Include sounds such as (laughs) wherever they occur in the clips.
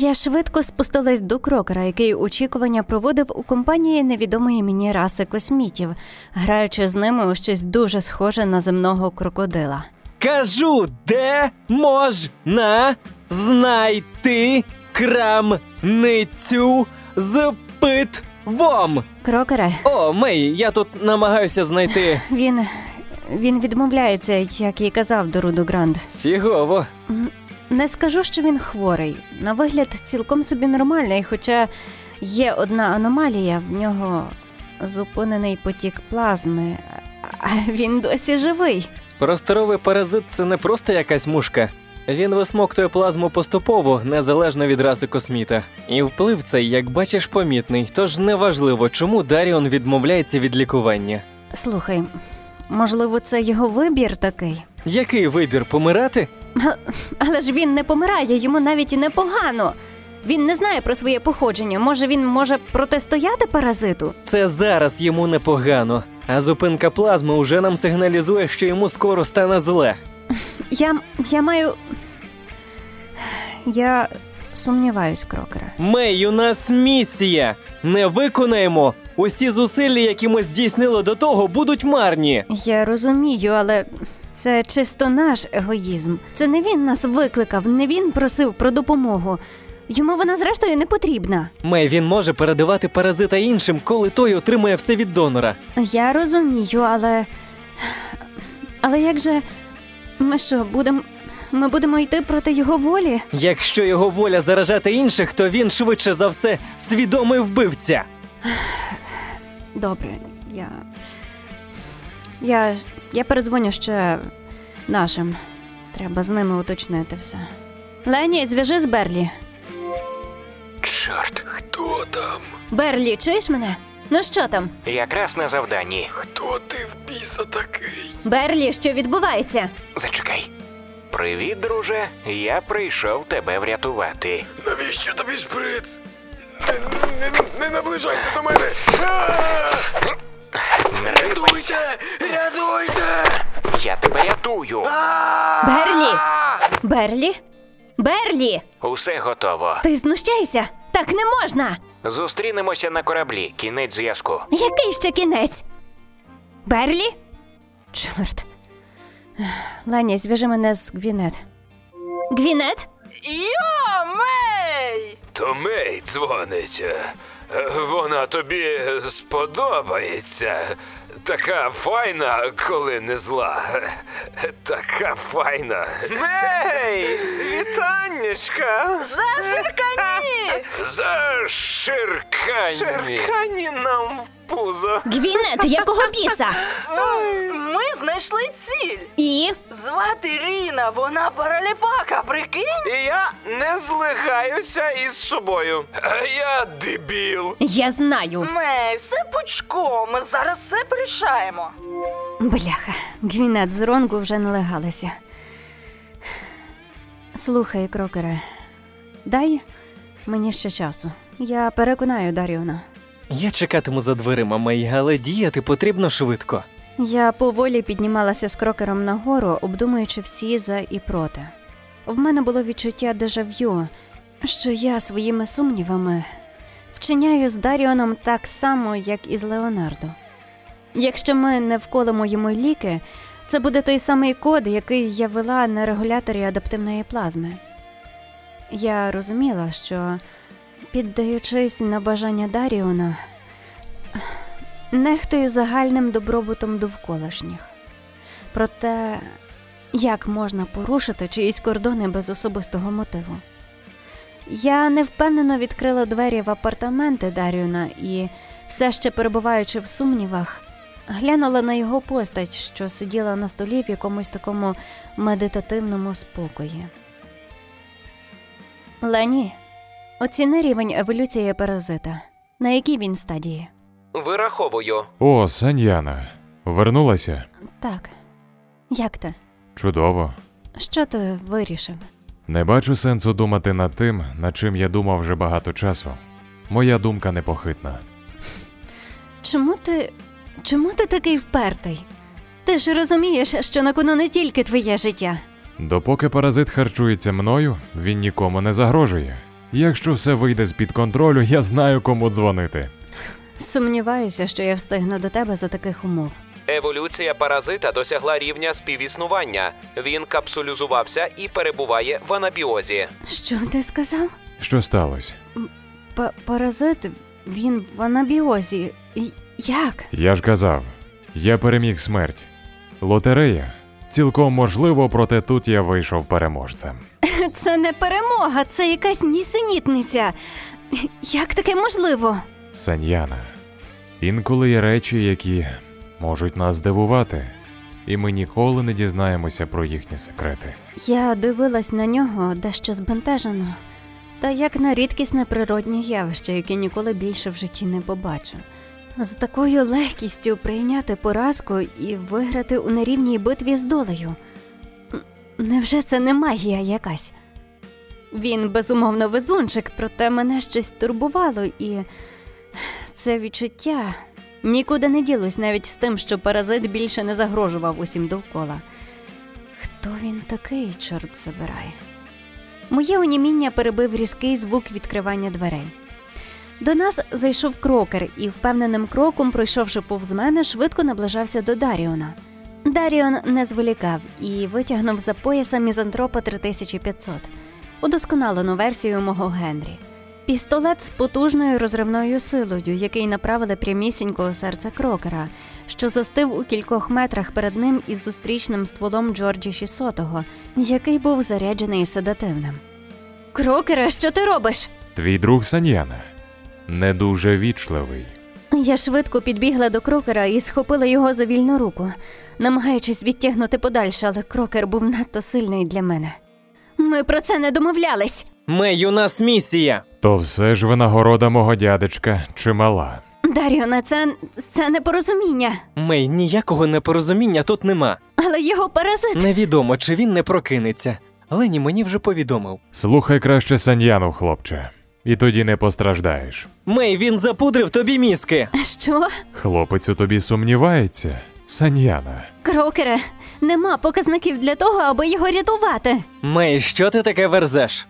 Я швидко спустилась до крокера, який очікування проводив у компанії невідомої мені раси космітів, граючи з ними у щось дуже схоже на земного крокодила. Кажу, де можна знайти крамницю з питвом. Крокере, О, Мей, я тут намагаюся знайти. (laughs) він. він відмовляється, як і казав Доруду Гранд. Фігово. Не скажу, що він хворий. На вигляд цілком собі нормальний, хоча є одна аномалія, в нього зупинений потік плазми, а він досі живий. Просторовий паразит це не просто якась мушка. Він висмоктує плазму поступово, незалежно від раси косміта. І вплив цей, як бачиш, помітний, тож неважливо, чому Даріон відмовляється від лікування. Слухай, можливо, це його вибір такий. Який вибір помирати? (laughs) Але ж він не помирає, йому навіть і непогано. Він не знає про своє походження. Може, він може протистояти паразиту? Це зараз йому непогано, а зупинка плазми уже нам сигналізує, що йому скоро стане зле. (laughs) Я, я маю. Я сумніваюсь, крокера. Мей, у нас місія! Не виконаємо! Усі зусилля, які ми здійснили до того, будуть марні. Я розумію, але це чисто наш егоїзм. Це не він нас викликав, не він просив про допомогу. Йому вона зрештою не потрібна. Мей, він може передавати паразита іншим, коли той отримує все від донора. Я розумію, але. Але як же. Ми що, будемо. Ми будемо йти проти його волі? Якщо його воля заражати інших, то він швидше за все свідомий вбивця. Добре, я. Я. Я передзвоню ще нашим. Треба з ними уточнити все. Лені, зв'яжи з Берлі. Чорт, хто там? Берлі, чуєш мене? Ну що там? Якраз на завданні. Хто ти в біса такий? Берлі, що відбувається? Зачекай. Привіт, друже. Я прийшов тебе врятувати. Навіщо тобі шприц? Не, не, не наближайся до мене! А! Рятуйте! Рятуйте! Я тебе рятую. Берлі! Берлі? Берлі! Усе готово. Ти знущайся? Так не можна! Зустрінемося на кораблі. Кінець зв'язку. Який ще кінець? Берлі? Чорт. Ланя, зв'яжи мене з Гвінет. Гвінет? Йо, Мей! То Мей дзвонить. Вона тобі сподобається. Така файна, коли не зла. Така файна. Мей! Вітаннячка! Заширкані! За ширкані. Ширкані нам в пузо. Гвінет, якого біса? Ми знайшли ціль. І? Звати Ріна, вона параліпака, прикинь? І я не злигаюся із собою. А я дебіл. Я знаю. Мей, все пучком, ми зараз все порішаємо. Бляха, Гвінет з Ронгу вже налегалися. Слухай, крокере, дай мені ще часу. Я переконаю Даріона. Я чекатиму за дверима, Мей, але діяти потрібно швидко. Я поволі піднімалася з крокером нагору, обдумуючи всі за і проти. В мене було відчуття дежав'ю, що я своїми сумнівами вчиняю з Даріоном так само, як і з Леонардо. Якщо ми не вколимо йому ліки, це буде той самий код, який я вела на регуляторі адаптивної плазми. Я розуміла, що, піддаючись на бажання Даріона, нехтою загальним добробутом довколишніх. Проте, як можна порушити чиїсь кордони без особистого мотиву? Я невпевнено відкрила двері в апартаменти Даріона і, все ще перебуваючи в сумнівах, глянула на його постать, що сиділа на столі в якомусь такому медитативному спокої. Лені, оціни рівень еволюції паразита. На якій він стадії? Вираховую. О, Саньяна, вернулася? Так. Як ти? Чудово. Що ти вирішив? Не бачу сенсу думати над тим, над чим я думав вже багато часу. Моя думка непохитна. Чому ти. Чому ти такий впертий? Ти ж розумієш, що на кону не тільки твоє життя. Допоки паразит харчується мною, він нікому не загрожує. Якщо все вийде з-під контролю, я знаю, кому дзвонити. Сумніваюся, що я встигну до тебе за таких умов. Еволюція паразита досягла рівня співіснування. Він капсулізувався і перебуває в анабіозі. Що ти сказав? Що сталося? П- паразит, він в анабіозі. І- Як? Я ж казав, я переміг смерть. Лотерея. Цілком можливо, проте тут я вийшов переможцем. Це не перемога, це якась нісенітниця. Як таке можливо? Саньяна. Інколи є речі, які можуть нас здивувати, і ми ніколи не дізнаємося про їхні секрети. Я дивилась на нього дещо збентежено, та як на рідкісне природнє явище, яке ніколи більше в житті не побачу. З такою легкістю прийняти поразку і виграти у нерівній битві з долею. Невже це не магія якась? Він безумовно везунчик, проте мене щось турбувало, і це відчуття нікуди не ділось навіть з тим, що паразит більше не загрожував усім довкола. Хто він такий, чорт забирай? Моє оніміння перебив різкий звук відкривання дверей. До нас зайшов крокер і, впевненим кроком, пройшовши повз мене, швидко наближався до Даріона. Даріон не зволікав і витягнув за пояса мізантропа 3500, удосконалену версію мого Генрі. Пістолет з потужною розривною силою, який направили прямісінько у серце крокера, що застив у кількох метрах перед ним із зустрічним стволом Джорджі 600 який був заряджений седативним. Крокере, що ти робиш? Твій друг Саньяна не дуже вічливий. Я швидко підбігла до крокера і схопила його за вільну руку, намагаючись відтягнути подальше, але крокер був надто сильний для мене. Ми про це не домовлялись. Мей, у нас місія. То все ж винагорода мого дядечка чимала. Даріона, це, це непорозуміння, Мей, ніякого непорозуміння тут нема. але його паразит. Невідомо, чи він не прокинеться. Лені мені вже повідомив. Слухай краще Саньяну, хлопче, і тоді не постраждаєш. Мей, він запудрив тобі мізки. Що? Хлопець у тобі сумнівається, Саньяна. Крокере, нема показників для того, аби його рятувати. Мей, що ти таке верзеш?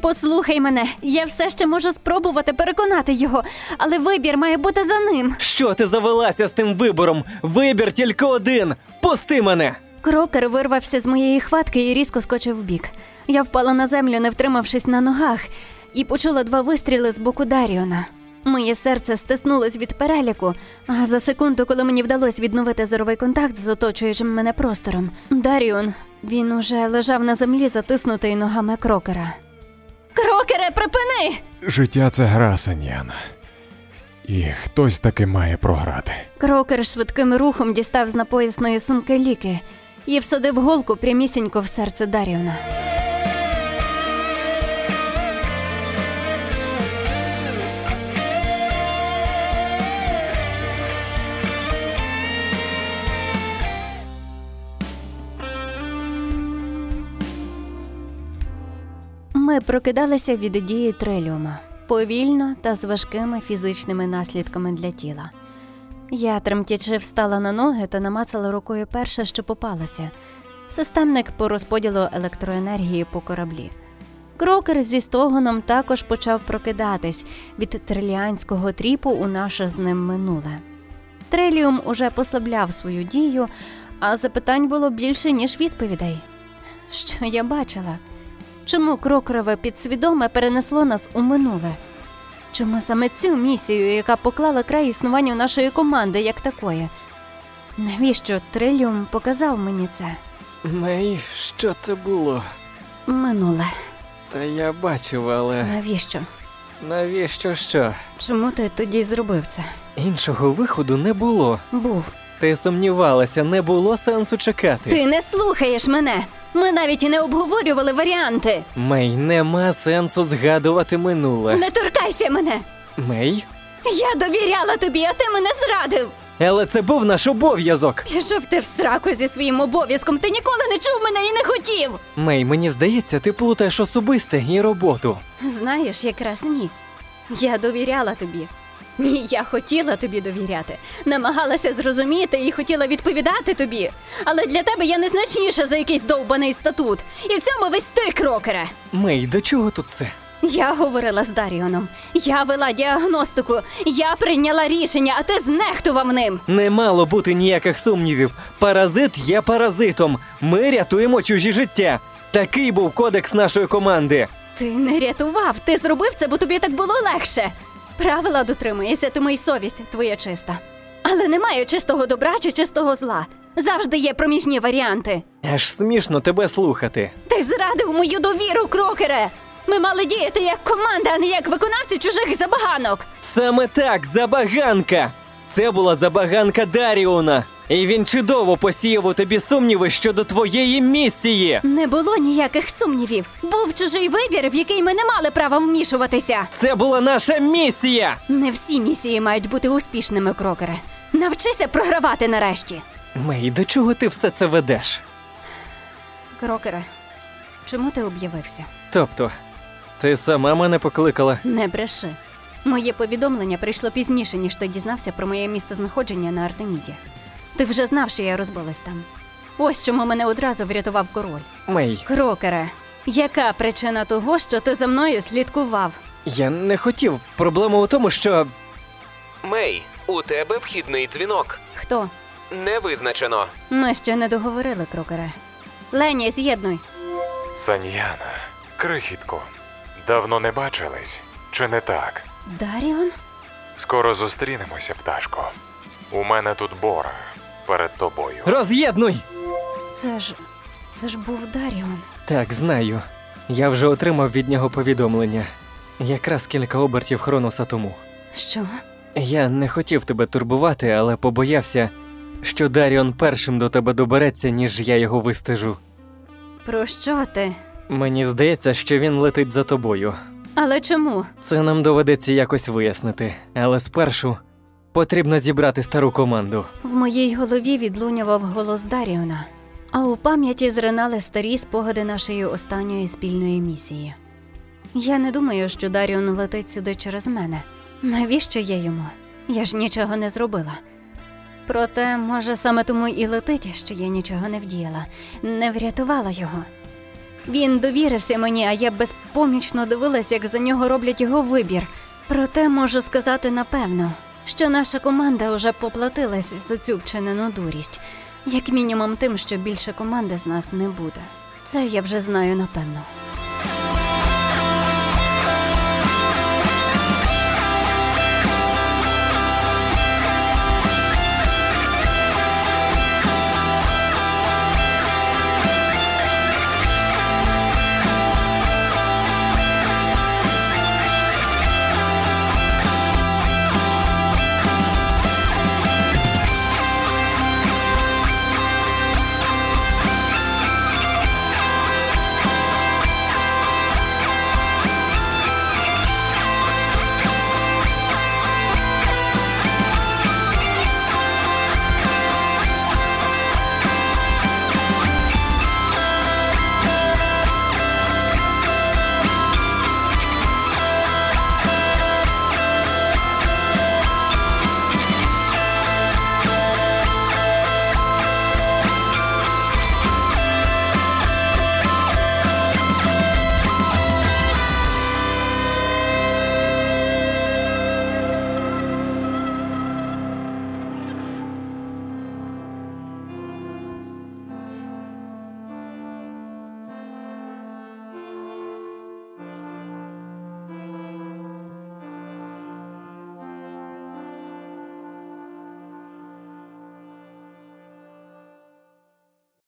Послухай мене, я все ще можу спробувати переконати його, але вибір має бути за ним. Що ти завелася з тим вибором? Вибір тільки один. Пусти мене. Крокер вирвався з моєї хватки і різко скочив вбік. Я впала на землю, не втримавшись на ногах, і почула два вистріли з боку Даріона. Моє серце стиснулось від переляку, а за секунду, коли мені вдалося відновити зоровий контакт з оточуючим мене простором, Даріон, він уже лежав на землі, затиснутий ногами крокера. Крокере, припини! Життя це гра, Саньяна. І хтось таки має програти. Крокер швидким рухом дістав з напоясної сумки ліки і всадив голку прямісінько в серце Даріона. Ми прокидалися від дії треліума повільно та з важкими фізичними наслідками для тіла. Я тремтячи встала на ноги та намацала рукою перше, що попалося системник по розподілу електроенергії по кораблі. Крокер зі стогоном також почав прокидатись від триліанського тріпу у наше з ним минуле. Треліум уже послабляв свою дію, а запитань було більше, ніж відповідей. Що я бачила? Чому крокерове підсвідоме перенесло нас у минуле? Чому саме цю місію, яка поклала край існуванню нашої команди як такої? Навіщо Триліум показав мені це? Мей, що це було? Минуле. Та я бачив, але Навіщо? навіщо що? Чому ти тоді зробив це? Іншого виходу не було. Був. Ти сумнівалася, не було сенсу чекати. Ти не слухаєш мене. Ми навіть і не обговорювали варіанти. Мей, нема сенсу згадувати минуле. Не торкайся мене. Мей? Я довіряла тобі, а ти мене зрадив. Але це був наш обов'язок. Пішов ти в сраку зі своїм обов'язком. Ти ніколи не чув мене і не хотів. Мей, мені здається, ти плутаєш особисте і роботу. Знаєш, якраз ні. Я довіряла тобі. Ні, я хотіла тобі довіряти, намагалася зрозуміти і хотіла відповідати тобі. Але для тебе я незначніша за якийсь довбаний статут. І в цьому весь ти, крокере. Мей, до чого тут це? Я говорила з Даріоном, я вела діагностику, я прийняла рішення, а ти знехтував ним. Не мало бути ніяких сумнівів. Паразит є паразитом. Ми рятуємо чужі життя. Такий був кодекс нашої команди. Ти не рятував, ти зробив це, бо тобі так було легше. Правила дотримуєшся, тому й совість твоя чиста. Але немає чистого добра чи чистого зла. Завжди є проміжні варіанти. Аж смішно тебе слухати. Ти зрадив мою довіру, крокере! Ми мали діяти як команда, а не як виконавці чужих забаганок. Саме так, забаганка. Це була забаганка Даріона. І він чудово посіяв у тобі сумніви щодо твоєї місії. Не було ніяких сумнівів. Був чужий вибір, в який ми не мали права вмішуватися. Це була наша місія. Не всі місії мають бути успішними, крокере. Навчися програвати нарешті. Мей, до чого ти все це ведеш? Крокере, чому ти об'явився? Тобто, ти сама мене покликала. Не бреши. Моє повідомлення прийшло пізніше, ніж ти дізнався про моє місце знаходження на Артеміді. Ти вже знав, що я розбилась там. Ось чому мене одразу врятував король. Мей, Крокере, яка причина того, що ти за мною слідкував? я не хотів. Проблема у тому, що Мей, у тебе вхідний дзвінок. Хто? Не визначено. Ми ще не договорили, крокере. Лені, з'єднуй. Саньяна, крихітко, давно не бачились, чи не так? Даріон? Скоро зустрінемося, пташко. У мене тут бора перед тобою. роз'єднуй! Це ж. Це ж був Даріон. Так, знаю. Я вже отримав від нього повідомлення. Якраз кілька обертів Хроноса тому. Що? Я не хотів тебе турбувати, але побоявся, що Даріон першим до тебе добереться, ніж я його вистежу. Про що ти? Мені здається, що він летить за тобою. Але чому? Це нам доведеться якось вияснити. Але спершу потрібно зібрати стару команду. В моїй голові відлунював голос Даріона, а у пам'яті зринали старі спогади нашої останньої спільної місії. Я не думаю, що Даріон летить сюди через мене. Навіщо я йому? Я ж нічого не зробила. Проте, може, саме тому і летить, що я нічого не вдіяла, не врятувала його. Він довірився мені, а я безпомічно дивилась, як за нього роблять його вибір. Проте можу сказати напевно, що наша команда вже поплатилась за цю вчинену дурість, як мінімум тим, що більше команди з нас не буде. Це я вже знаю напевно.